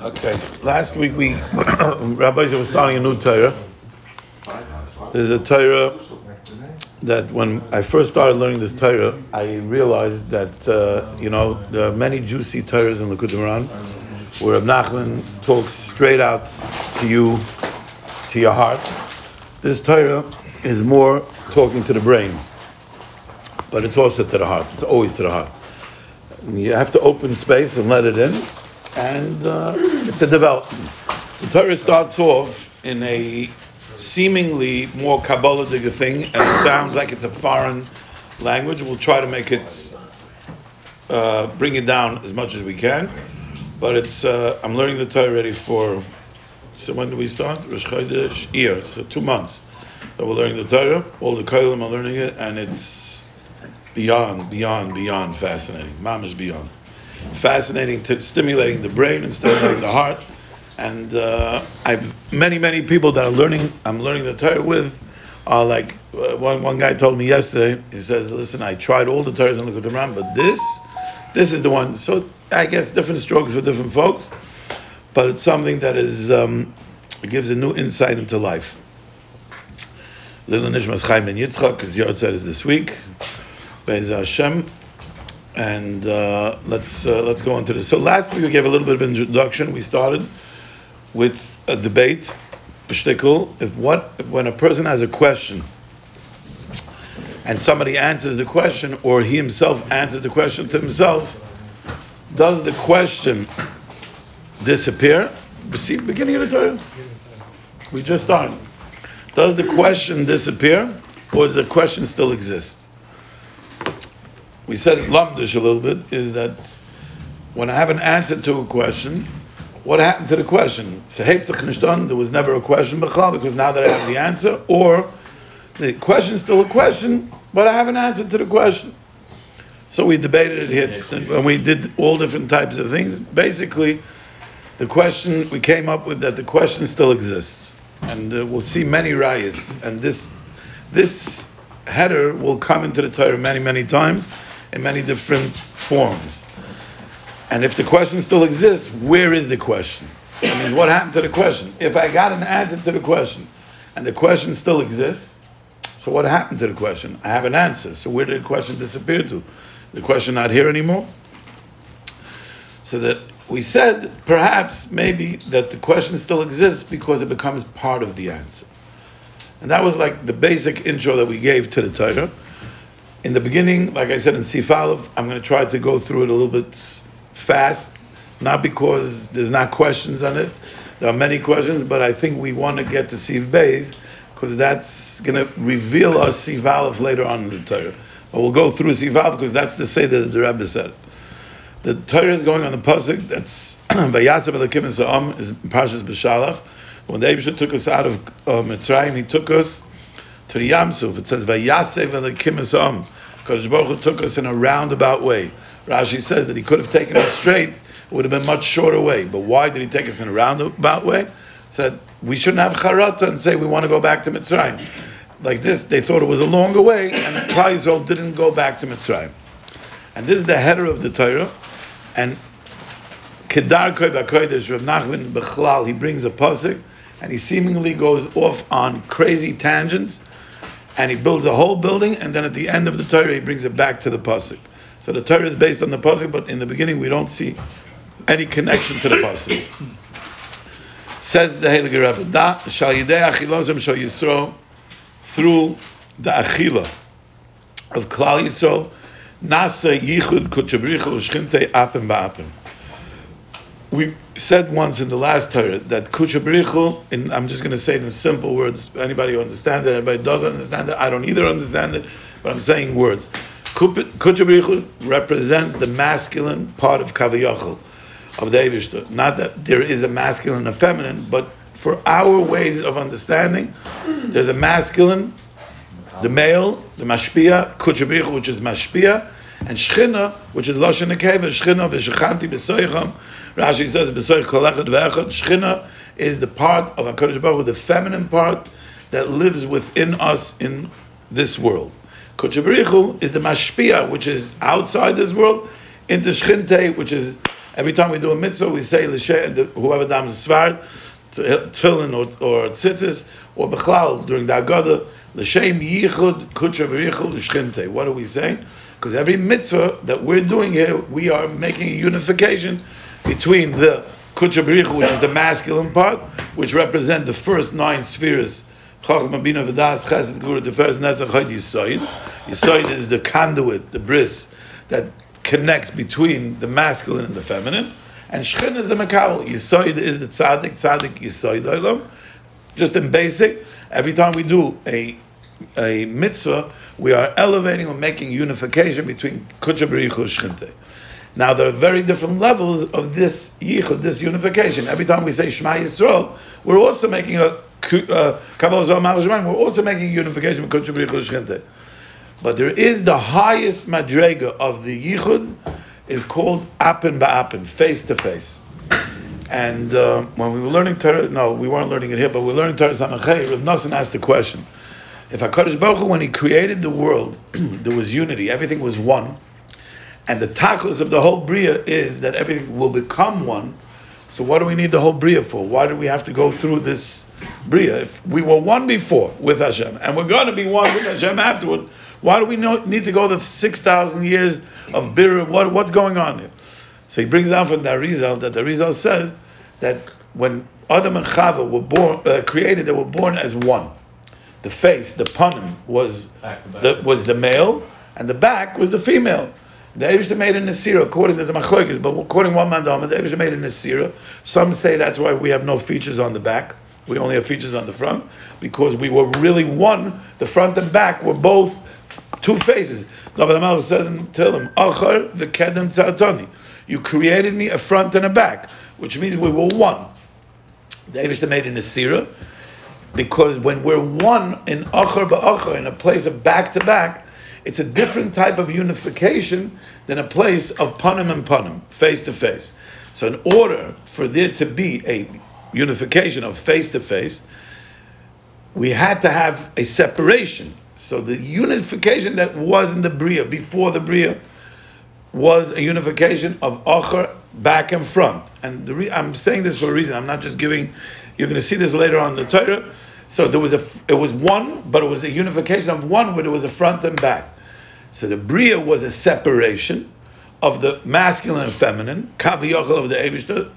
Okay. Last week we rabbis was starting a new Torah. There's a Torah that when I first started learning this Torah, I realized that uh, you know there are many juicy Torahs in Likutei Moharan where Reb Nachman talks straight out to you, to your heart. This Torah is more talking to the brain, but it's also to the heart. It's always to the heart. You have to open space and let it in, and uh, it's a development. The Torah starts off in a seemingly more Kabbalistic thing, and it sounds like it's a foreign language. We'll try to make it, uh, bring it down as much as we can. But it's, uh, I'm learning the Torah already for, so when do we start? Rosh Chodesh, year, so two months that we're learning the Torah. All the Kohelim are learning it, and it's beyond, beyond, beyond fascinating. Mom is beyond. Fascinating, to, stimulating the brain and stimulating the heart. And uh, I've many, many people that are learning. I'm learning the Torah with. Are like uh, one one guy told me yesterday. He says, "Listen, I tried all the Torahs in the Quran, but this, this is the one." So I guess different strokes for different folks, but it's something that is um, gives a new insight into life. Little Nishmas Chaim Ben Yitzchak, because Yotzar is this week. Be'ez Hashem. And uh, let's uh, let's go into this. So last week we gave a little bit of introduction. We started with a debate, a shtickle. If what when a person has a question and somebody answers the question, or he himself answers the question to himself, does the question disappear? See, beginning of the Torah. We just started. Does the question disappear, or does the question still exist? We said it lumdish a little bit, is that when I have an answer to a question, what happened to the question? There was never a question because now that I have the answer, or the question is still a question, but I have an answer to the question. So we debated it here, and we did all different types of things. Basically, the question we came up with that the question still exists, and uh, we'll see many rayas, and this this header will come into the Torah many many times in many different forms. And if the question still exists, where is the question? I mean, what happened to the question? If I got an answer to the question, and the question still exists, so what happened to the question? I have an answer. So where did the question disappear to? The question not here anymore? So that we said perhaps maybe that the question still exists because it becomes part of the answer. And that was like the basic intro that we gave to the Torah. In the beginning, like I said in Sif I'm going to try to go through it a little bit fast, not because there's not questions on it. There are many questions, but I think we want to get to Sif Beis because that's going to reveal us Sif later on in the Torah. But we'll go through Sif because that's the say that the Rebbe said. The Torah is going on the pasuk that's Vayasav Elokim Sa'am is Parshas B'Shalach. When the Abishah took us out of uh, Mitzrayim, he took us to the Yamsuf. It says Vayasav Elokim Sa'am. Because Baruch Hu took us in a roundabout way. Rashi says that he could have taken us straight, it would have been much shorter way. But why did he take us in a roundabout way? Said we shouldn't have charata and say we want to go back to Mitzrayim. Like this, they thought it was a longer way, and Klal didn't go back to Mitzrayim. And this is the header of the Torah. And Kedar Kodesh Rav Nachman Bechlal, he brings a pasuk, and he seemingly goes off on crazy tangents, and he builds a whole building, and then at the end of the Torah he brings it back to the pasuk. So the Torah is based on the pasuk, but in the beginning we don't see any connection to the pasuk. Says the Heilige Rebbe, Da shall yidei achilozim shall Yisro through the achila of Klal Yisrael, nasa yichud kutchabrichu u'shchinte apim ba'apim. We said once in the last Torah that kuchabrichu, and I'm just going to say it in simple words. Anybody who understands it, anybody doesn't understand it, I don't either understand it, but I'm saying words. Kuchabrichu represents the masculine part of Kaviyachal, of the Eivishter. Not that there is a masculine and a feminine, but for our ways of understanding, there's a masculine, the male, the mashpia, Kuchabrichu, which is mashpia, and Shchina, which is Lashon Nekeva, Shchina v'shechanti b'soicham. Rashi says b'soich v'echad. Shchina is the part of Hakadosh Baruch Hu, the feminine part that lives within us in this world. Kochabrichu is the mashpia, which is outside this world, into Shchinte, which is Every time we do a mitzvah, we say whoever dams svart, uh, tefillin or, or tzitzis, or bechlal during the Agada, l'shem yichud kutra b'richud. What are we saying? Because every mitzvah that we're doing here, we are making a unification between the kutra b'richud, which is the masculine part, which represent the first nine spheres Chachma Bina V'das Chesed Gvura Tiferes Netzach Chod Yisoid. Yisoid is the conduit, the bris that connects between the masculine and the feminine. And Shechin is the Makabel. Yisoid is the tzaddik, tzaddik Yisoid Olam. Just in basic, every time we do a a mitzvah, we are elevating or making unification between Kutcha and Shchinte. Now there are very different levels of this yichud, this unification. Every time we say Shema Yisrael, we're also making a uh, we're also making unification with Kutcha But there is the highest madrega of the yichud is called apen ba'apen, face to face. And uh, when we were learning Torah, no, we weren't learning it here, but we are learning Torah Samachay. Rav Nosson asked the question: If Hakadosh Baruch Hu, when He created the world, there was unity, everything was one, and the tachlis of the whole bria is that everything will become one. So what do we need the whole bria for? Why do we have to go through this bria? If we were one before with Hashem, and we're going to be one with Hashem afterwards, why do we know, need to go the six thousand years of bira? What, what's going on here? So he brings down from the Arizal that the Arizal says that when Adam and Chava were born, uh, created, they were born as one. The face, the panim, was the, was the male, and the back was the female. The Eibushter made a Nasira, according to the Machlokes, but according to one man, the Eibushter made a Nasira. Some say that's why we have no features on the back. We only have features on the front, because we were really one. The front and back were both two faces. David Amal says in Tehillim, Achar v'kedem tzartoni. You created me a front and a back, which means we were one. The Eibushter made a Nasira, because when we're one in Achar ba'achar, in a place of back to back, it's a different type of unification than a place of panim and panim, face to face. So, in order for there to be a unification of face to face, we had to have a separation. So, the unification that was in the Bria, before the Bria, was a unification of Acher back and front. And re- I'm saying this for a reason. I'm not just giving. You're going to see this later on in the Torah. So there was a, it was one, but it was a unification of one, where there was a front and back. So the Bria was a separation of the masculine and feminine, Kaviyachal of the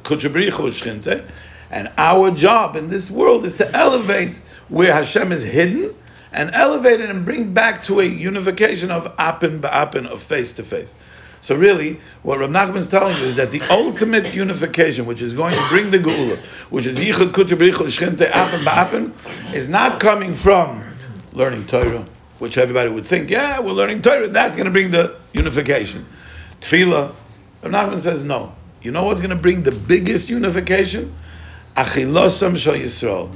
Kuchabrichu and our job in this world is to elevate where Hashem is hidden and elevate it and bring back to a unification of apin ba'apin, of face to face. So really, what Rav Nachman is telling you is that the ultimate unification, which is going to bring the Geula, which is Yichud Kuchabrichu Shchinte Apin Ba'apin, is not coming from learning Torah, which everybody would think, yeah, we're learning Torah, that's going to bring the unification. Tefillah, Rav Nachman says no. You know what's going to bring the biggest unification? Achilosam Shal Yisrael.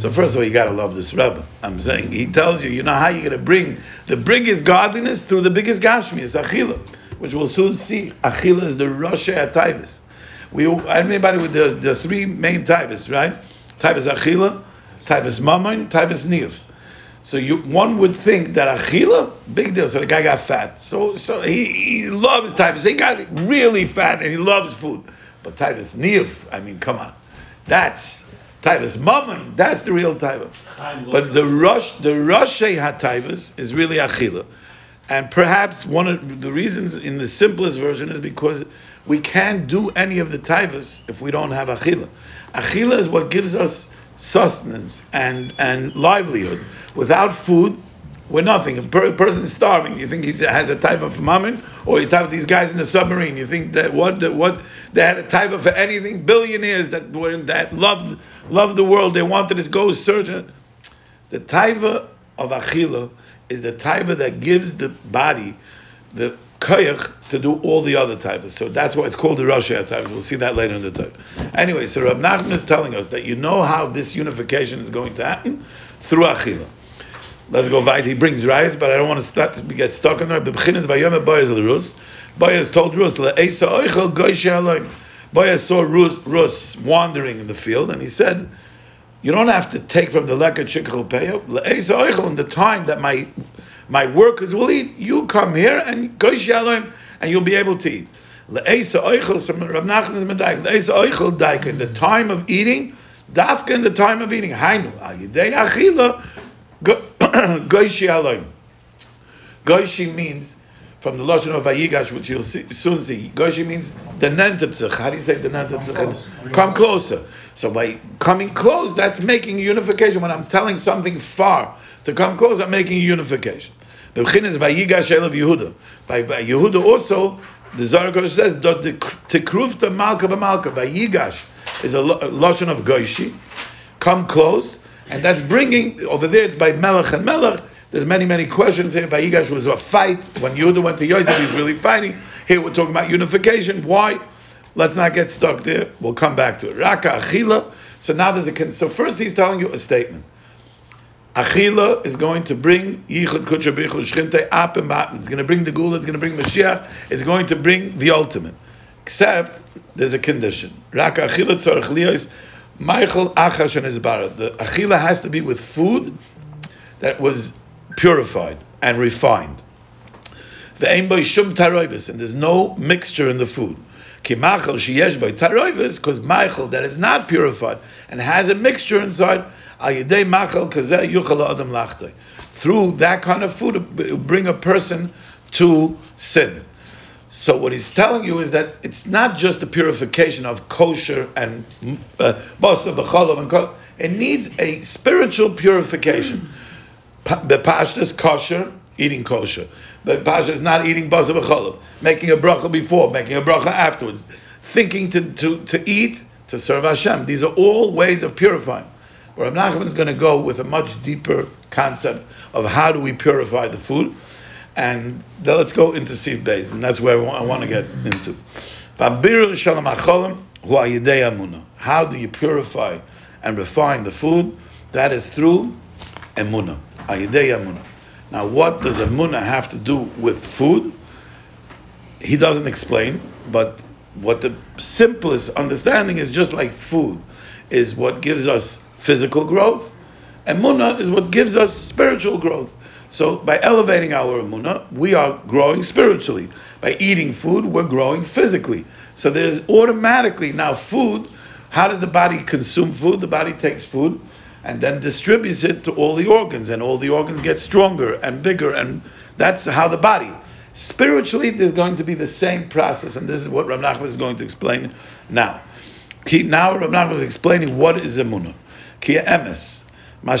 So first of all, you got to love this Rebbe. I'm saying he tells you, you know how you're going to bring the biggest godliness through the biggest Gashmi, it's Achila, which we'll soon see. Achila is the Rosh Taivas. We everybody with the, the three main Taivas, right? Taivas Achila, Taivas Mammon, Taivas Niv. So you, one would think that achila, big deal. So the guy got fat. So so he, he loves taivas. He got really fat and he loves food. But taivas niv, I mean, come on, that's taivas mammon. That's the real taivas. But the rush, the rush taivas is really achila. And perhaps one of the reasons in the simplest version is because we can't do any of the taivas if we don't have achila. Achila is what gives us sustenance and, and livelihood. Without food, we're nothing. A person is starving, you think he has a type of mammon, or you type of these guys in the submarine. You think that what that what they had a type of anything. Billionaires that were that loved loved the world. They wanted to go search. The taiva of achila is the taiva that gives the body the koyach to do all the other types. So that's why it's called the Rosh types. We'll see that later in the Torah. Anyway, so Rav Nachman is telling us that you know how this unification is going to happen through Achila. Let's go right. He brings rice, but I don't want to start get stuck in there. B'bchinas v'yom Boaz l'Rus. Boaz told Rus, le'esa oichel goyshe aloim. Boaz saw Rus, Rus wandering in the field, and he said, you don't have to take from the leket shikachel peyo. Le'esa oichel, in the time that my my workers will eat. You come here and goy shalom, and you'll be able to eat. Le'esa oichel, so Rav Nachman is medaik. Le'esa oichel daik, in the time of eating, dafka in the time of eating. Hainu, ayidei achila, goishi aloim. Goishi means, from the Lashon of Vayigash, which you'll see, soon see, Goishi means the nentetzich. How do you say the nentetzich? Come closer. So by coming close, that's making unification. When I'm telling something far to come close, I'm making unification. The is Yehuda. By, by Yehuda also, the Zohar says, "Tekrufta malka b'malka." Vayigash is a lotion of goishi. Come close, and that's bringing over there. It's by melech and melech. There's many many questions here. By Vayigash was a fight when Yehuda went to Yosef. he's really fighting. Here we're talking about unification. Why? Let's not get stuck there. We'll come back to it. Raka achila. So now there's a so first he's telling you a statement. Achila is going to bring Yichud Kutsha Bichud Shchinte up and back. It's going to bring the Gula, it's going to bring Mashiach, it's going to bring the ultimate. Except there's a condition. Raka Achila Tzorach Liyos Michael Achash and Izbara. The Achila has to be with food that was purified and refined. The Shum Taroibis, And there's no mixture in the food. Kimachal sheyesh by taroivis, because Michael that is not purified and has a mixture inside, al machel kazeh yuchal adam lachtoi. through that kind of food, bring a person to sin. So what he's telling you is that it's not just the purification of kosher and uh, and it needs a spiritual purification. The kosher, eating kosher. But pasha is not eating basa b'cholov, making a bracha before, making a bracha afterwards, thinking to, to, to eat, to serve Hashem. These are all ways of purifying. Where Rav is going to go with a much deeper concept of how do we purify the food. And then let's go into Siv Beis, and that's where I want to get into. How do you purify and refine the food? That is through emuna, ayidei emuna. Now, what does emuna have to do with food? He doesn't explain, but what the simplest understanding is just like food is what gives us physical growth, and munah is what gives us spiritual growth. So by elevating our munah, we are growing spiritually. By eating food, we're growing physically. So there's automatically now food. How does the body consume food? The body takes food and then distributes it to all the organs, and all the organs get stronger and bigger, and that's how the body. Spiritually, there's going to be the same process, and this is what Rav Nachman is going to explain now. Now Rav Nachman is explaining what is emunah. Ki emes. The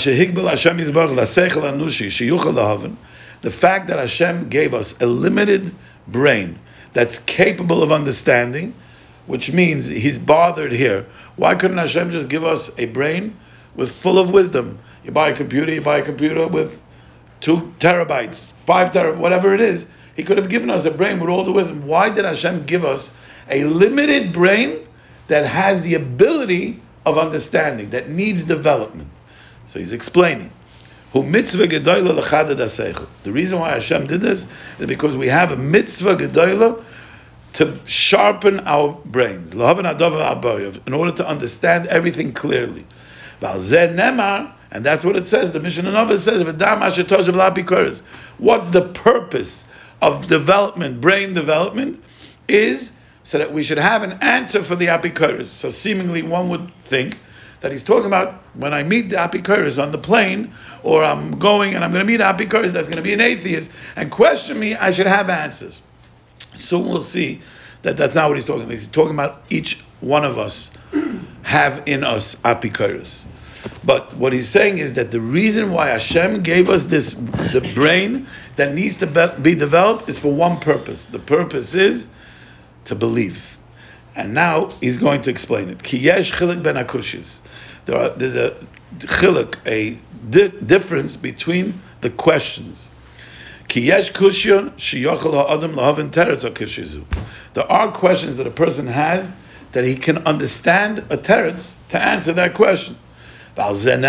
fact that Hashem gave us a limited brain that's capable of understanding, which means He's bothered here. Why couldn't Hashem just give us a brain with full of wisdom? You buy a computer, you buy a computer with two terabytes, five terabytes, whatever it is. He could have given us a brain with all the wisdom. Why did Hashem give us a limited brain that has the ability of understanding that needs development. So he's explaining. The reason why Hashem did this is because we have a mitzvah gedola to sharpen our brains, in order to understand everything clearly. And that's what it says. The Mishnah Nova says, What's the purpose of development, brain development? Is so that we should have an answer for the apikoros. So seemingly one would think that he's talking about when I meet the apikoros on the plane, or I'm going and I'm going to meet apikoros that's going to be an atheist and question me, I should have answers. So we'll see that that's not what he's talking about. He's talking about each one of us have in us apikoros. But what he's saying is that the reason why Hashem gave us this, the brain that needs to be developed is for one purpose. The purpose is to believe. And now he's going to explain it. Kiyesh chilik ben akushis. There there's a chilik, a di- difference between the questions. Kiyesh shiyachal ha'adam lahavin teretz. There are questions that a person has that he can understand a teretz to answer that question. And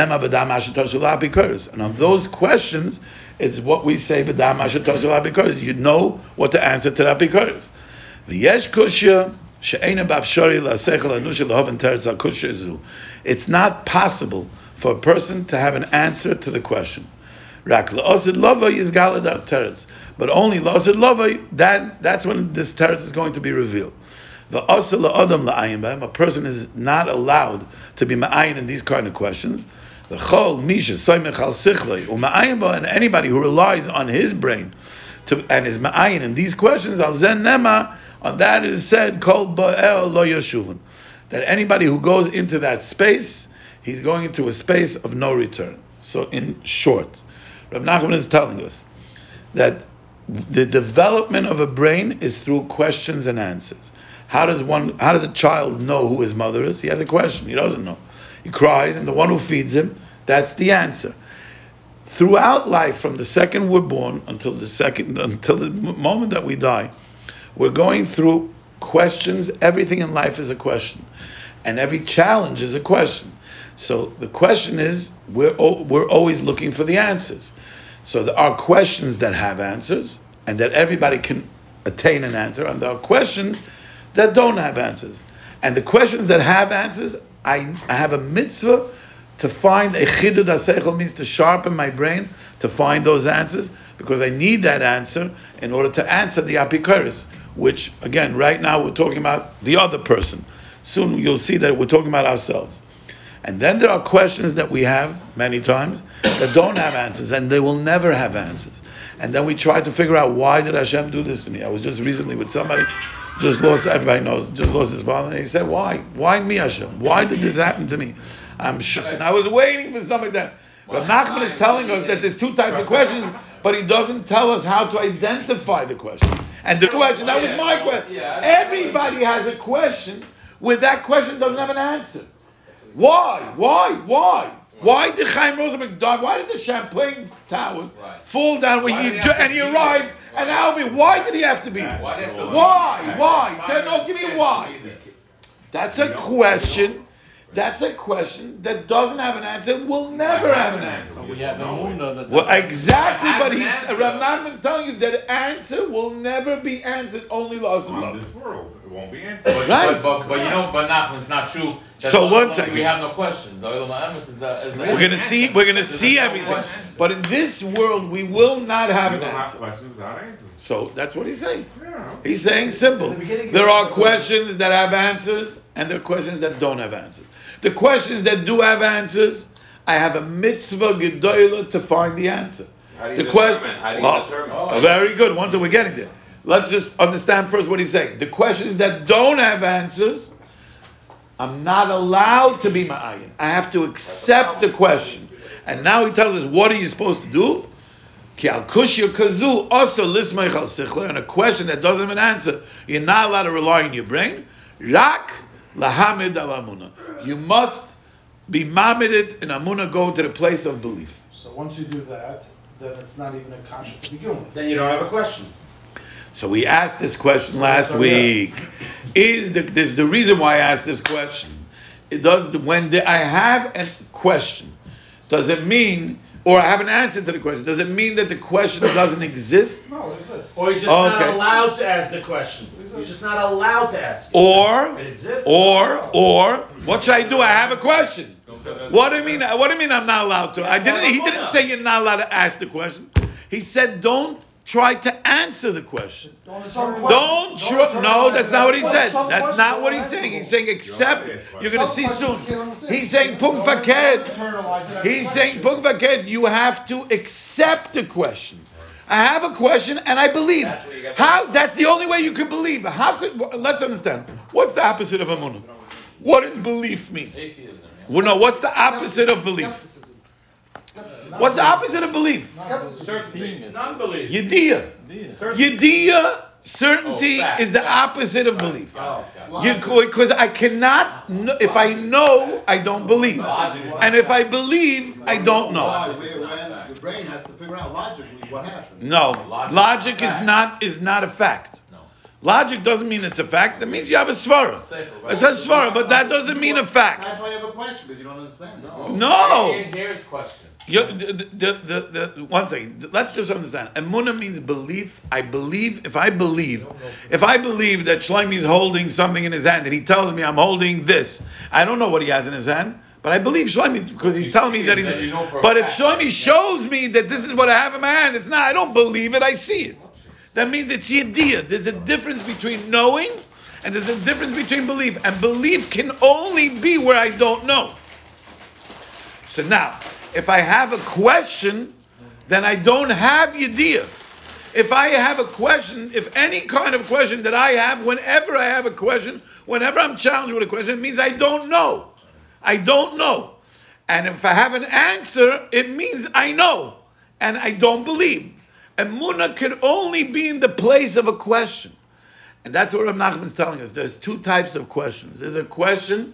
on those questions, it's what we say, you know what to answer to that because. It's not possible for a person to have an answer to the question. but only that, that's when this teretz is going to be revealed. A person is not allowed to be ma'ayin in these kind of questions. The chol misha soymech al sichlei u'ma'ayin and anybody who relies on his brain to, and is ma'ayin in these questions al zen nema on that is said kol ba'el lo yeshuvin that anybody who goes into that space he's going into a space of no return. So in short, Rav Nachman is telling us that the development of a brain is through questions and answers. How does one? How does a child know who his mother is? He has a question. He doesn't know. He cries, and the one who feeds him, that's the answer. Throughout life, from the second we're born until the second, until the moment that we die, we're going through questions. Everything in life is a question, and every challenge is a question. So the question is, we're we're always looking for the answers. So there are questions that have answers, and that everybody can attain an answer, and there are questions that don't have answers. And the questions that have answers, I, I have a mitzvah to find a chidud aseichel means to sharpen my brain to find those answers because I need that answer in order to answer the apikoris, which again, right now we're talking about the other person. Soon you'll see that we're talking about ourselves. And then there are questions that we have many times that don't have answers, and they will never have answers. And then we try to figure out why did Hashem do this to me. I was just recently with somebody just lost, everybody knows, just lost his father. And he said, why? Why me, Hashem? Why did this happen to me? I'm sure. And I was waiting for something that. But Nachman is telling us that there's two types of questions, but he doesn't tell us how to identify the question. And the question, that was my question. Everybody has a question where that question doesn't have an answer. Why? Why? Why? Why did Chaim Rosenberg die? Why did the Champlain Towers fall down when he, and he arrived and Alvin, why did he have to be there? Why? Why? Then no, give me why. That's a question. That's a question that doesn't have an answer. Will never have an answer. We have no Well, exactly, but he's Rav Nachman's telling you that answer will never be answered. Only lost in love. this world, it won't be answered. But, right. but, but, but you know, but Nachman's not true. That's so one second. We have no questions. The is the, is the we're gonna see. We're gonna see everything. But in this world, we will not have an answer. questions without answers. So that's what he's saying. Yeah. He's saying simple. The there are questions that have answers, and there are questions that don't have answers. The questions that do have answers, I have a mitzvah gedoyla to find the answer. How do you the question, determine? How do you well, determine? Oh, very good. Once we're getting there, let's just understand first what he's saying. The questions that don't have answers I'm not allowed to be ma'ayin. I have to accept the question. And now he tells us, what are you supposed to do? Ki al kazu also and a question that doesn't have an answer, you're not allowed to rely on your brain. Rak lahamid al amuna. You must be mamided in amuna, go to the place of belief. So once you do that, then it's not even a conscious to begin with. Then you don't have a question. So we asked this question last week. Is the this the reason why I asked this question? It does when the, I have a question, does it mean or I have an answer to the question? Does it mean that the question doesn't exist? No, it exists. Or you're just okay. not allowed to ask the question. You're just not allowed to ask. Or it exists. Or or what should I do? I have a question. What do you mean? What do you mean I'm not allowed to? I didn't. He didn't say you're not allowed to ask the question. He said don't try to answer the question. Don't try. No, that's not what he said. That's not what he's saying. He's saying accept. You're going to see soon. He's saying pung faked. He's saying pung faked. You have to accept the question. I have a question and I believe. How? That's the only way you can believe. How could? Let's understand. What's the opposite of amunah? What does belief mean? Atheism. Well, no. What's the opposite of belief? What's the opposite of belief? Non-belief. Yediyah. Yediyah, certainty, oh, is the opposite of belief. Oh, because I cannot, if I know, I don't believe. And if I believe, I don't know. The brain has to figure out logically what happened. No, logic is not is not a fact. Logic doesn't mean it's a fact. That means you have a svara. It's a svara, but that doesn't mean a fact. That's why you have a question because you don't understand. No. no. Here's question. You, the, the, the, the, one second. Let's just understand. Emuna means belief. I believe. If I believe, if I believe that Shlomi is holding something in his hand and he tells me I'm holding this, I don't know what he has in his hand, but I believe Shlomi because he's telling me that he's. You know but if Shlomi shows me that this is what I have in my hand, it's not. I don't believe it. I see it. that means it's yediyah. There's a difference between knowing and there's a difference between belief. And belief can only be where I don't know. So now, if I have a question, then I don't have yediyah. If I have a question, if any kind of question that I have, whenever I have a question, whenever I'm challenged with a question, it means I don't know. I don't know. And if I have an answer, it means I know. And I don't believe. And Muna can only be in the place of a question. And that's what Rav Nachman is telling us. There's two types of questions. There's a question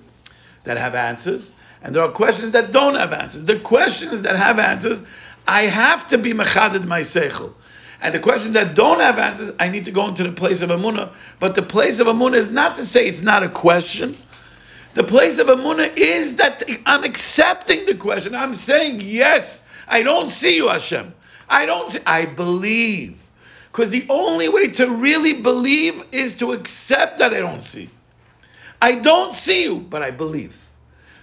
that have answers, and there are questions that don't have answers. The questions that have answers, I have to be mechaded my seichel. And the questions that don't have answers, I need to go into the place of Amunah. But the place of Amunah is not to say it's not a question. The place of Amunah is that I'm accepting the question. I'm saying, yes, I don't see you, Hashem. I don't see, I believe. Because the only way to really believe is to accept that I don't see. I don't see you, but I believe.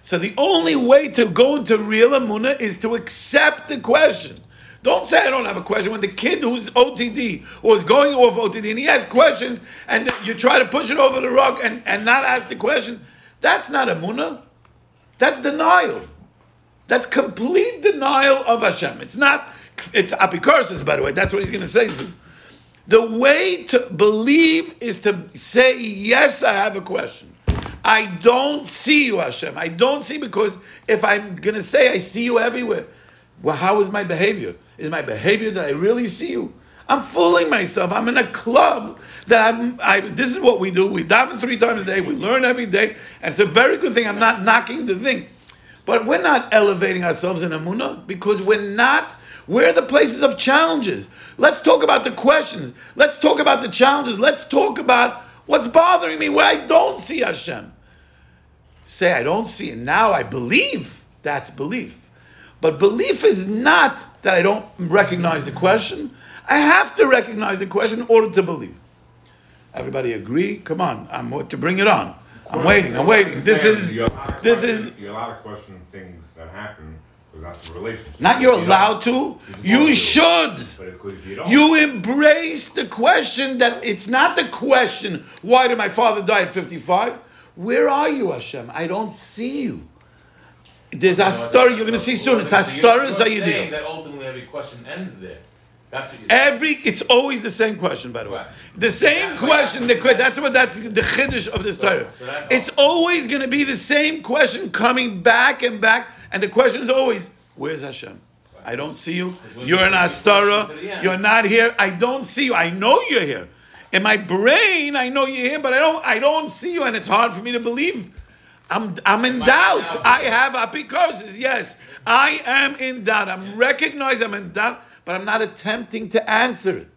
So the only way to go into real Amunah is to accept the question. Don't say I don't have a question. When the kid who's OTD or is going off OTD and he has questions and you try to push it over the rug and, and not ask the question, that's not Amunah. That's denial. That's complete denial of Hashem. It's not, it's apikorsis, by the way. That's what he's going to say soon. The way to believe is to say, yes, I have a question. I don't see you, Hashem. I don't see because if I'm going to say I see you everywhere, well, how is my behavior? Is my behavior that I really see you? I'm fooling myself. I'm in a club that I'm. I, this is what we do. We daven three times a day. We learn every day, and it's a very good thing. I'm not knocking the thing, but we're not elevating ourselves in Amunah because we're not. We're the places of challenges. Let's talk about the questions. Let's talk about the challenges. Let's talk about what's bothering me where I don't see Hashem. Say I don't see it now. I believe. That's belief. But belief is not that I don't recognize the question. I have to recognize the question in order to believe. Everybody agree? Come on, I'm to bring it on. I'm waiting. I'm waiting. This is this is. You're allowed to question things that happen that's the relationship. Not you're allowed to. You should. But if, if you don't, You embrace the question that it's not the question, why did my father die at 55? Where are you, Hashem? I don't see you. There's a story you're going to see soon. It's so a You're saying Zayidir. that ultimately every question ends there. That's what. Every, it's always the same question, by the way. Right. The same That- question. The, that- that's what that's the chiddush of this So- Torah. so that- It's always going to be the same question coming back and back, and the question is always, "Where's Hashem? I don't see you. You're you in take the question Astara. the You're not here. I don't see you. I know you're here. In my brain, I know you're here, but I don't. I don't see you, and it's hard for me to believe. I'm, I'm in I doubt. I have apikosis. Yes, I am in doubt. I'm recognized I'm in doubt, but I'm not attempting to answer it.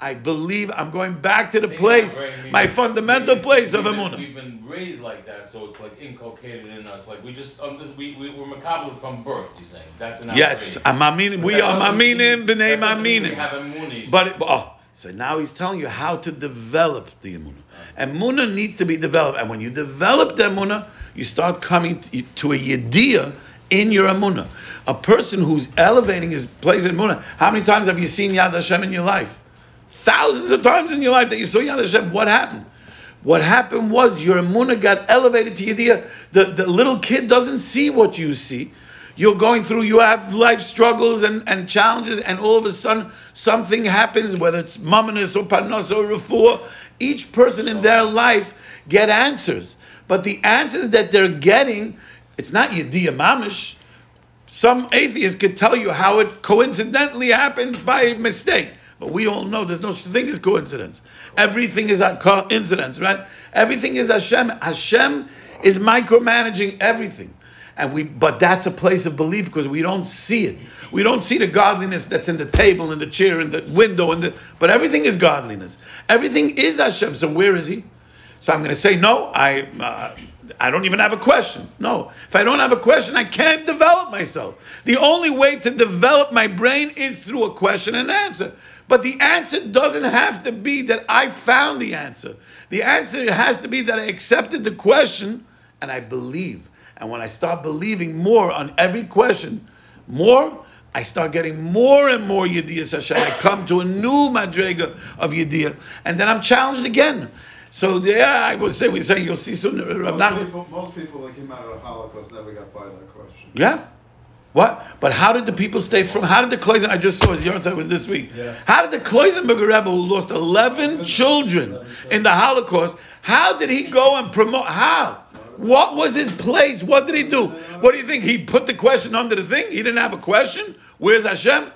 I believe I'm going back to the See, place, right, we- my fundamental place of Amunah. We've been raised like that, so it's like inculcated in us. Like we just, um, we, we, we're macabre from birth, you're saying. That's an Yes. I'm Aminim. We are mean- Maminim, B'nai mean Maminim. have Amunis. But it, oh, so now he's telling you how to develop the emunah. And emunah needs to be developed. And when you develop the emunah, you start coming to, a yediyah in your emunah. A person who's elevating his place in emunah. How many times have you seen Yad Hashem in your life? Thousands of times in your life that you saw Yad Hashem. What happened? What happened was your emunah got elevated to yediyah. The, the little kid doesn't see what you see. You're going through, you have life struggles and, and challenges, and all of a sudden something happens, whether it's mamanis or panos or refuah. Each person in their life get answers. But the answers that they're getting, it's not yediyah mamish. Some atheists could tell you how it coincidentally happened by mistake. But we all know there's no such thing as coincidence. Everything is a coincidence, right? Everything is Hashem. Hashem is micromanaging everything. And we but that's a place of belief because we don't see it. We don't see the godliness that's in the table and the chair and the window and the but everything is godliness. Everything is Hashem. So where is he? So I'm going to say no. I uh, I don't even have a question. No, if I don't have a question, I can't develop myself. The only way to develop my brain is through a question and answer. But the answer doesn't have to be that I found the answer. The answer has to be that I accepted the question and I believe. And when I start believing more on every question, more, I start getting more and more Yediyah Hashem. I come to a new Madrega of Yediyah, and then I'm challenged again. So yeah, I would say we say you'll see soon. Uh, Rav Most people, most people that came out of the Holocaust never got by that question. Yeah. What? But how did the people stay from? How did the Kloisen? I just saw his yard was this week. How did the Kloisenberger Rebbe, who lost 11 children in the Holocaust, how did he go and promote? How? What was his place? What did he do? What do you think? He put the question under the thing? He didn't have a question? Where's Hashem?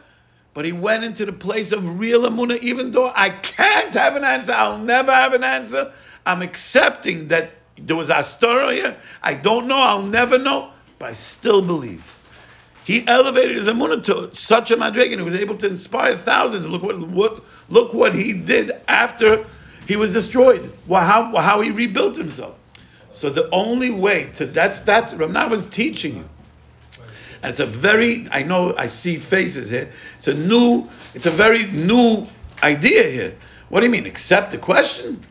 But he went into the place of real Amunah, even though I can't have an answer, I'll never have an answer. I'm accepting that there was a story here. I don't know, I'll never know, but I still believe. He elevated his Amunah to such a madrig, and he was able to inspire thousands. Look what, what look what he did after he was destroyed. Well, how, how he rebuilt himself. So the only way to that's that's Ramna was teaching you. And it's a very I know I see faces here. It's a new it's a very new idea here. What do you mean? Accept the question?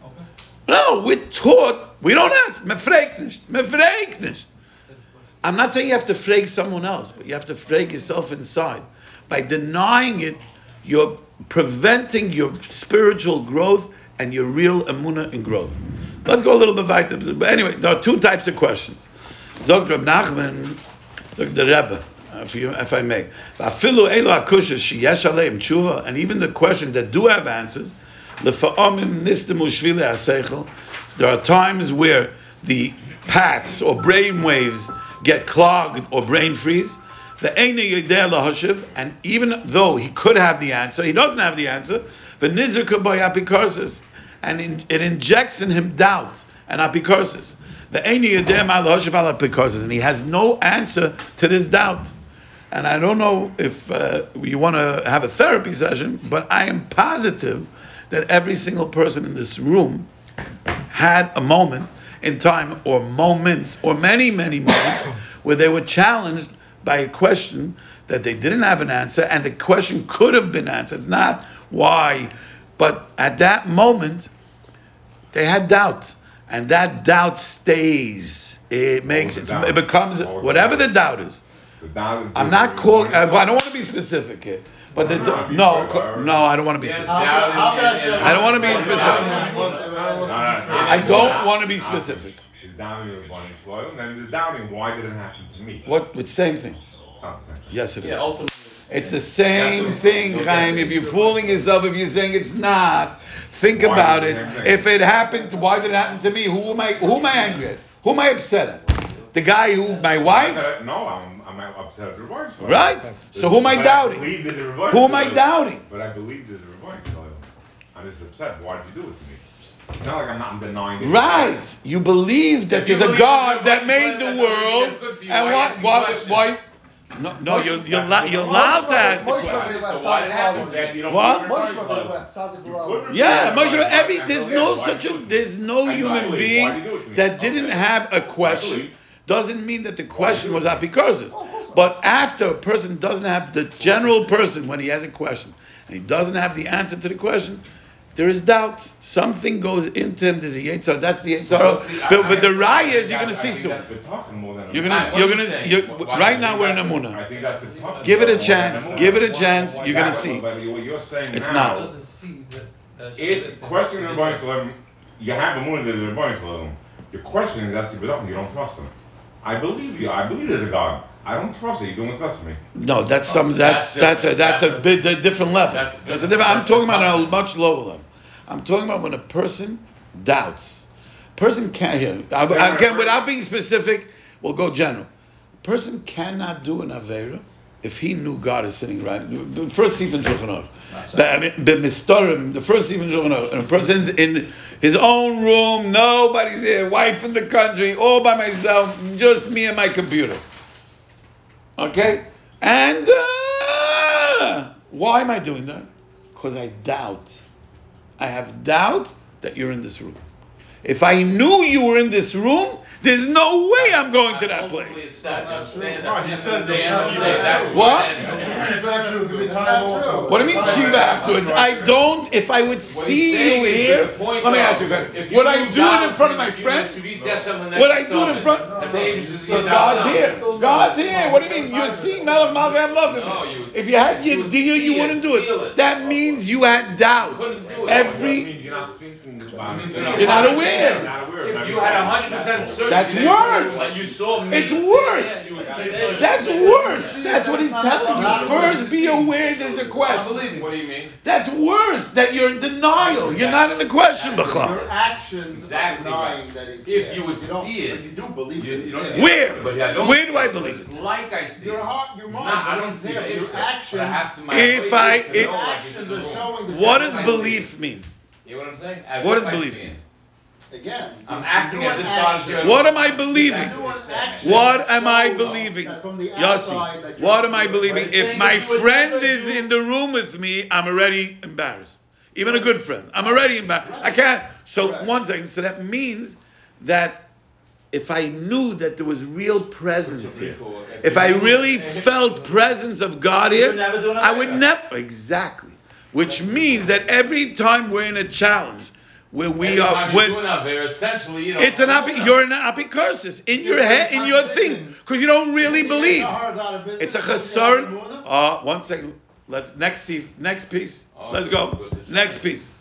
No, we're taught we don't ask. Mefreik nicht. I'm not saying you have to freak someone else, but you have to freak yourself inside. By denying it, you're preventing your spiritual growth and your real emuna in growth. Let's go a little bit weiter. But anyway, there are two types of questions. Zog Reb Nachman, Zog the Rebbe, if, you, if I may. V'afilu elu hakushas sheyesh aleim tshuva, and even the questions that do have answers, lefa'omim nistimu shvile haseichel. There are times where the paths or brain waves get clogged or brain freeze. The Lahashiv, and even though he could have the answer, he doesn't have the answer. But Nizrika by and it injects in him doubt and apikarsis. The and he has no answer to this doubt. And I don't know if uh, you want to have a therapy session, but I am positive that every single person in this room had a moment in time, or moments, or many, many moments, where they were challenged by a question that they didn't have an answer, and the question could have been answered. It's not why, but at that moment, they had doubt, and that doubt stays. It makes was it, the doubt? it becomes the whatever the doubt? doubt is. The doubt- I'm not calling. I, I don't want to be specific here, uh, but the, No, no, no, I don't want to be specific. doubting How could and- Hashem- and- I don't wanna be specific. I don't want to be specific. She's doubting the Rabbanim Shalom, and then she's doubting why did it happen to me? What? It's same thing. It's the same. Yes, it is. Yeah, ultimately. It's the same thing, Chaim. If you're fooling yourself, if you're saying it's not, think Why about it. it the same thing? If it happens, why did it happen to me? Who am I? Who am I angry at? Who am I upset at? The guy who, my uh, wife, uh, No, I'm, I'm upset at the Shalom. right? So who am I doubting? believe the Who am I doubting? But I believe that the Rabbanim Shalom. I'm just upset. Why did you do it to me? It's not like I'm not denying it. Right. You believe that If there's a God that made the world, that's good for you, and why why, why, why? No, no, you're you're, la- you're allowed to ask the Moshe question. So why did it happen? Moshe You don't What? believe in Rabbeinu Rabbanim was Shalom. Tzaddik You Love. could Yeah, Moshe, Rabbanim every there's no such a you do it to there's no human being did you do it to me? that didn't have a question. Doesn't mean that the question was apikosis. But after a person doesn't have the general person when he has a question and he doesn't have the answer to the question, there is doubt. Something goes into him. There's a Yetzirah. That's the Yetzirah. See, I- But, but the I- raya is you're gonna see think soon. more than You're gonna what you're are you gonna you right now we're in that's- Amuna. I think that's betachon Give it a chance. Give it a chance. You're gonna But- see. But what you're saying It's now, not. doesn't see that. that's it's specific. questioning the Rebbeinu You have a moon that the Rebbeinu Shalom. You're questioning that's your betachon. You don't trust him. I believe you. I believe there's a God. I don't trust it. You're doing what's best for me. No, that's some oh, that's That's that's a different. that's a That's- bit a different level. that's That's a different. different. I'm talking about on a much lower level. I'm talking about when a person doubts. Person can't hear. I- Again, without being specific, we'll go general. Person cannot do an avera if he knew God is sitting right. The first Sifin Shulchan Aruch. The- I mean, the Mistorim, the first Sifin Shulchan Aruch, and a person's in his own room, nobody's here, wife in the country, all by myself, just me and my computer. Okay? And uh, why am I doing that? Because I doubt. I have doubt that you're in this room. If I knew you were in this room, There's no way I'm going to that place. it's that, you understand No, that. he says They it's understand not true. that's What? it It's not true, give me That's time not true. also. What do you mean Shiva afterwards? I don't. If I would see you here, to the point let me ask you a question. you Would I move do it in front of my friends? Shuvisi Hashem the next Would I do it in front? the neighbors is So God's here. God's here. What do you mean? You're seeing Melech Malchei I'm loving him. If you had it. Your would deal, you wouldn't do it. it. That means you had doubt. Couldn't do it. That Every you're not thinking about Means you're You're not not aware. You're not aware. If you had that's- hundred percent certainty. That's worse. When you saw me. It's worse. there, you would say that. That's worse. That's what he's telling you. First, be aware there's a question. What do you mean? That's worse. That you're in denial. You're not in the question, Your B'chal. actions Exactly denying that he's If you would see it. But you do believe it. you don't- Yeah. Where? But yeah, I don't Where do I it, believe It's it? like I see Your heart, your mind. I don't see it. Your It's I actions, have to. If I- if- know your like it's in actions are showing What does belief mean? You know what I'm saying? As What does belief mean? It. Again. I'm acting as if God's action- there. What am I believing? do an action What am I believing? that from the Yossi, outside that you're- what am I believing? If my that you would friend is in the room with me, I'm already embarrassed. Even a good friend, I'm already embarrassed. I can't. So Right. one second. So that means that if I knew that there was real presence here, if I really felt presence of God here, would never do an I would Avera. never exactly. Which means that every time we're in a challenge where we Every are, time you when, do Avera, essentially, you know. it's an api, you're an apicursis in your head, in your thing, because you don't really You believe. the Sahara's out of It's a business? You think chasern. Muna? Uh, one second. Let's next see next piece. Oh, Let's go. Next piece.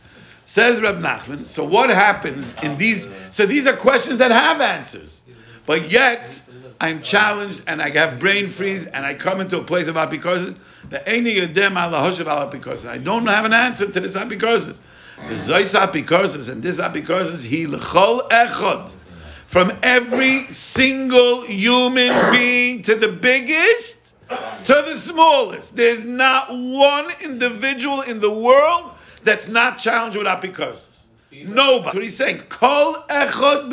Says Reb Nachman. So what happens in these? So these are questions that have answers, but yet I'm challenged and I have brain freeze and I come into a place of apikosis. The eni yedem ala hoshav ala apikosis. I don't have an answer to this apikosis. Zois apikosis and this apikosis he lechol echod from every single human being to the biggest to the smallest. There's not one individual in the world that's not challenged with apikosis. Nobody. That's what he's saying. Kol rav.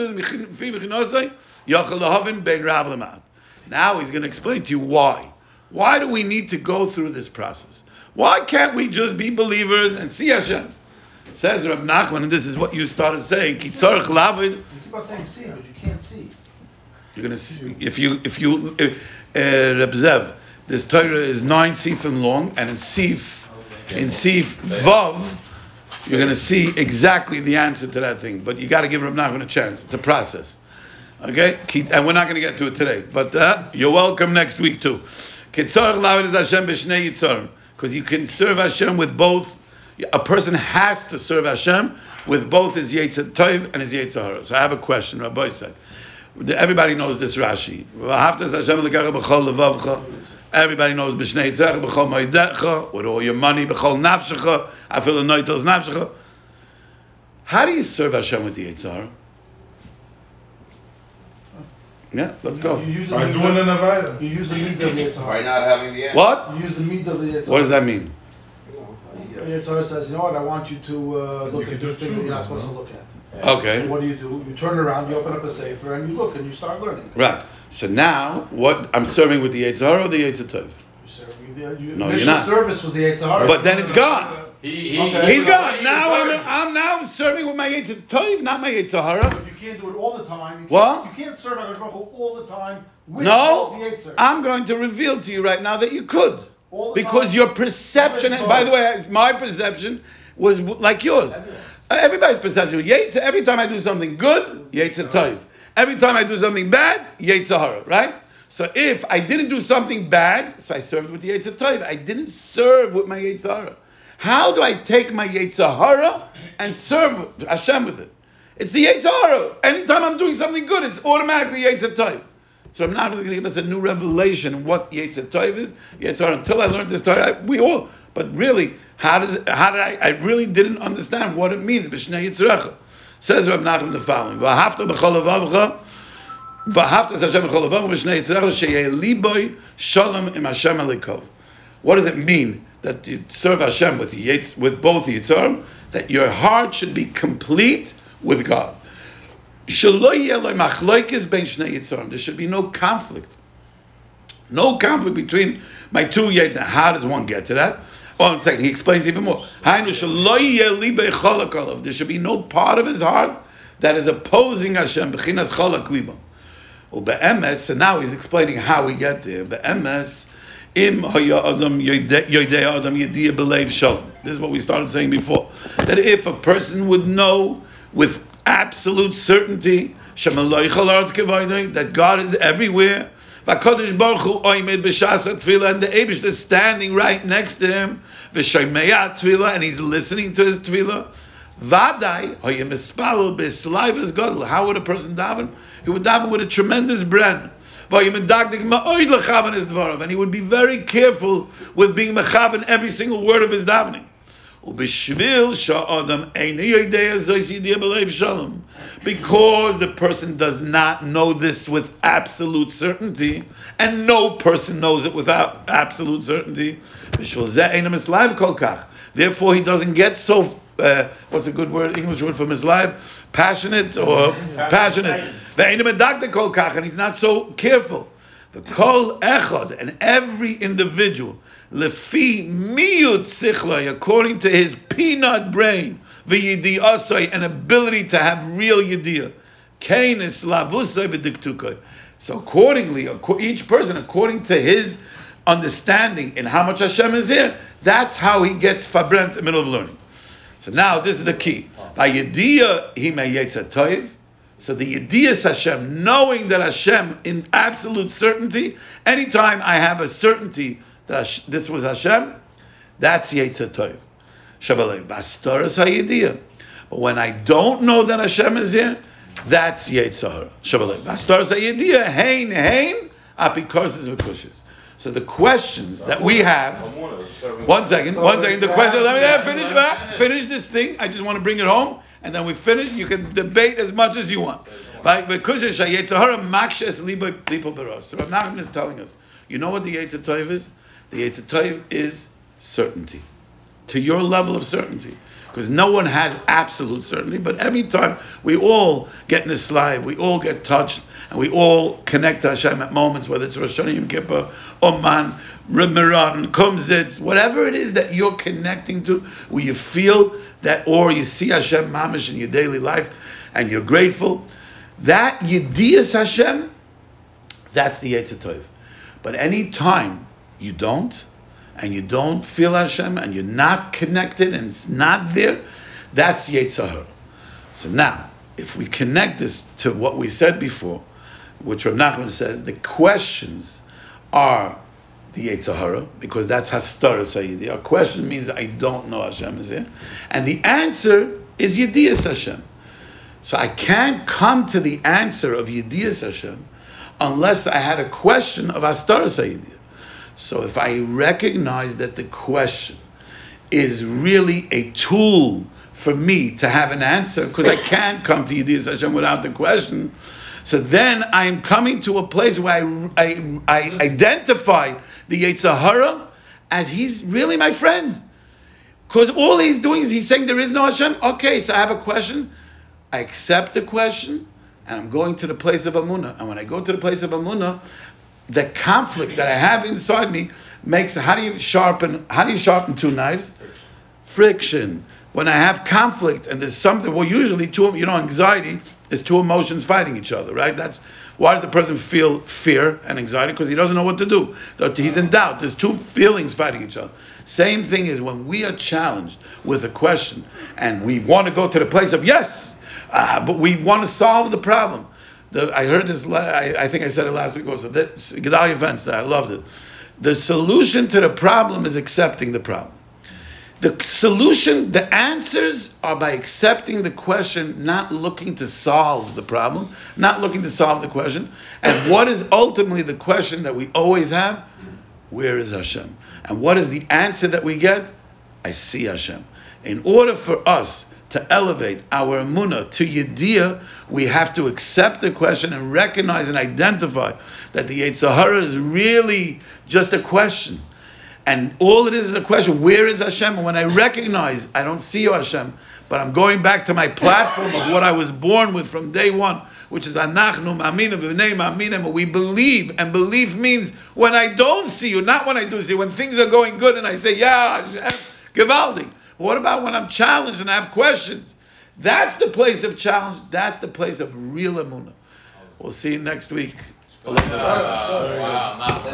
Now he's going to explain to you why. Why do we need to go through this process? Why can't we just be believers and see Hashem? Says Rab Nachman, and this is what you started saying. Ki tzarich lavid You keep on saying see, but you can't see. you're gonna see if you if you uh, uh, Reb Zev, this Torah is nine sifim long, and in sif in sif vav, you're gonna see exactly the answer to that thing. But you got to give Reb Nachman a chance. It's a process. Okay, and we're not gonna get to it today. But uh, you're welcome next week too. Kitzarich lavid is Hashem b'shnei yitzarim, because you can serve Hashem with both. A person has to serve Hashem with both his Yetzer Tov and his Yetzer Hara. So I have a question, Rabbi said. Everybody knows this Rashi. V'ahavtas Hashem l'kacha b'chol. Everybody knows b'shnei tzech b'chol ma'idetcha with all your money b'chol nafshecha afil noitos nafshecha. How do you serve Hashem with the Yitzhar? Yeah, let's go. You use the By doing an Avera. You use the midah of By Yitzhar. not having the answer. What? You use the midah of the Yitzhar. What does that mean? Yitzhar says, you know what, I want you to uh, look can at do this thing that you're not tshuva, supposed to look at. Okay. So what do you do? You turn around, you open up a sefer, and you look, and you start learning. Right. So now, what I'm serving with the Yitzhar or the Yitzhar Tov? You serve, you, you, No, you're initial not. service was the Yitzhar. But then it's gone. He, he, Okay. He's gone. Now I'm, I'm. I'm now serving with my Yitzhar not my Yitzhar Hara. But you can't do it all the time. You can't, What? You can't serve HaKadosh Baruch Hu all the time with No, the Yitzhar. I'm going to reveal to you right now that you could. Because your perception, and by the way, my perception was like yours. Uh, Everybody's perception. Yates, every time I do something good, Yates Tov. Every time I do something bad, Yates Hara, right? So if I didn't do something bad, so I served with the Yates Tov. I didn't serve with my Yates. How do I take my Yates and serve Hashem with it? It's the Yates. Anytime I'm doing something good, it's automatically Yates Tov. So I'm not going to give us a new revelation of what Yetzer Tov is. Yetzer until I learned this Torah, we all. But really, how does how did I? I really didn't understand what it means. B'shnei Yitzrecha says Rab Nachman the following: V'ahavta b'chol avavcha, v'ahavta Hashem b'chol b'shnei Yitzrecha sheyeh liboy shalom im Hashem alikov. What does it mean that you serve Hashem with Yetz, with both the That your heart should be complete with God. There should be no conflict. No conflict between my two. Now, how does one get to that? Oh, one second, he explains even more. There should be no part of his heart that is opposing Hashem. And now he's explaining how we get there. This is what we started saying before. That if a person would know with absolute certainty that God is everywhere, V'Kodesh Baruch Hu oimed b'shas tefillah, and the Eibush is standing right next to him, v'shomeya tefillah, and he's listening to his tefillah. Vadai, hoye mispalu b'slaivas gadol. How would a person daven? He would daven with a tremendous bren. And he would be very careful with being mechavan every single word of his davening. Because the person does not know this with absolute certainty, and no person knows it without absolute certainty. Therefore, he doesn't get so uh, what's a good word, English word for mislive? Passionate or passionate. And he's not so careful. The kol echad and every individual lefi miyut sichlai according to his peanut brain v'yidiasai an ability to have real yidiyah. Kain is lavusai v'diktukai. So accordingly, each person according to his understanding in how much Hashem is here, that's how he gets fabrent in the middle of learning. So now this is the key. Vayidiyah he may toiv. So the Yediyas Hashem, knowing that Hashem in absolute certainty, anytime I have a certainty this was Hashem, that's Yetzir Tov. Shabbalim. Bastaras HaYediyah. But when I don't know that Hashem is here, that's Yetzir. Shabbalim. Bastaras HaYediyah, hein, hein, apikoses v'kushes. So the questions that we have. One second, one second. The question. Let me finish that. Finish this thing. I just want to bring it home, and then we finish. You can debate as much as you want. Right? Because Rav Nachman is telling us. You know what the Yetzirah is? The Yetzirah is certainty, to your level of certainty because no one has absolute certainty. But every time we all get in the slide, we all get touched, and we all connect to Hashem at moments, whether it's Rosh Hashanah, Yom Kippur, Uman, Ramadan, Kumzitz, whatever it is that you're connecting to, where you feel that, or you see Hashem mamish in your daily life, and you're grateful. That Yediyas Hashem, that's the Yetzirah. But any time you don't, and you don't feel Hashem and you're not connected and it's not there, that's Yetzirah. So now, if we connect this to what we said before, which Rav Nachman says, the questions are the Yetzirah, because that's Hastara Sayyidi. Our question means I don't know Hashem is here. And the answer is Yediyas Hashem. So I can't come to the answer of Yediyas Hashem unless I had a question of Hastara Sayyidi. So if I recognize that the question is really a tool for me to have an answer, because I can't come to Yediyas Hashem without the question, so then I'm coming to a place where I, I, I identify the Yetzirah as he's really my friend. Because all he's doing is he's saying there is no Hashem. Okay, so I have a question. I accept the question, and I'm going to the place of Amunah. And when I go to the place of Amunah, the conflict that I have inside me makes how do you sharpen how do you sharpen two knives? Friction. When I have conflict and there's something well usually two you know anxiety is two emotions fighting each other, right? That's why does the person feel fear and anxiety? Because he doesn't know what to do. He's in doubt. There's two feelings fighting each other. Same thing is when we are challenged with a question and we want to go to the place of yes, uh, but we want to solve the problem. The, I heard this. I, I, think I said it last week also. Gedalia Fenster. I loved it. The solution to the problem is accepting the problem. The solution, the answers are by accepting the question, not looking to solve the problem, not looking to solve the question. And what is ultimately the question that we always have? Where is Hashem? And what is the answer that we get? I see Hashem. In order for us to elevate our emuna to yediyah, we have to accept the question and recognize and identify that the Yetzirah is really just a question. And all it is is a question, where is Hashem? And when I recognize, I don't see you, Hashem, but I'm going back to my platform of what I was born with from day one, which is Anachnu Ma'aminu V'nei Ma'aminim. We believe, and belief means when I don't see you, not when I do see you, when things are going good and I say, yeah, Hashem, Givaldi. What about when I'm challenged and I have questions? That's the place of challenge. That's the place of real emunah. We'll see you next week. Uh, wow,